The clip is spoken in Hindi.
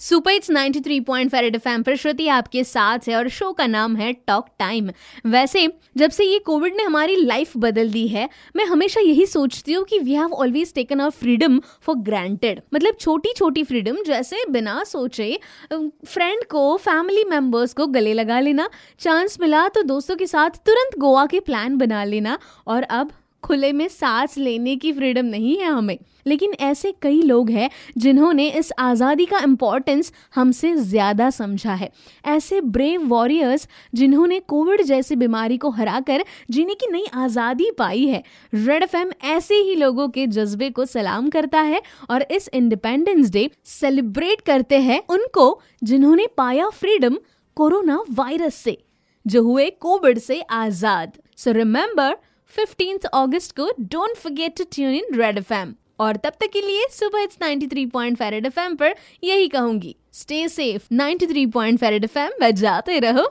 सुपर इट्स 93.5 रेड एफएम पर श्रुति आपके साथ है और शो का नाम है टॉक टाइम। वैसे, जब से ये कोविड ने हमारी लाइफ बदल दी है, मैं हमेशा यही सोचती हूँ कि we have always taken our freedom for granted मतलब छोटी छोटी फ्रीडम जैसे बिना सोचे फ्रेंड को फैमिली मेंबर्स को गले लगा लेना चांस मिला तो दोस्तों के साथ तुरंत गोवा के प्लान बना लेना और अब खुले में सांस लेने की फ्रीडम नहीं है हमें। लेकिन ऐसे कई लोग हैं जिन्होंने इस आज़ादी का इम्पोर्टेंस हमसे ज़्यादा समझा है। ऐसे ब्रेव वॉरियर्स जिन्होंने कोविड जैसी बीमारी को हराकर जीने की नई आज़ादी पाई है। रेड एफ़ ऐसे ही लोगों के जज्बे को सलाम करता है और इस इंडिपेंडेंस डे सेलिब्रेट करते हैं उनको जिन्होंने पाया फ्रीडम कोरोना वायरस से, जो हुए कोविड से आज़ाद। सो रिमेंबर फिफ्टींथ अगस्त को don't forget to tune in red F और तब तक के लिए सुबह इट्स 93.5 फेरेड एफ़ पर यही कहूँगी। स्टे सेफ़ 93.5 फेरेड एफ़ जाते रहो।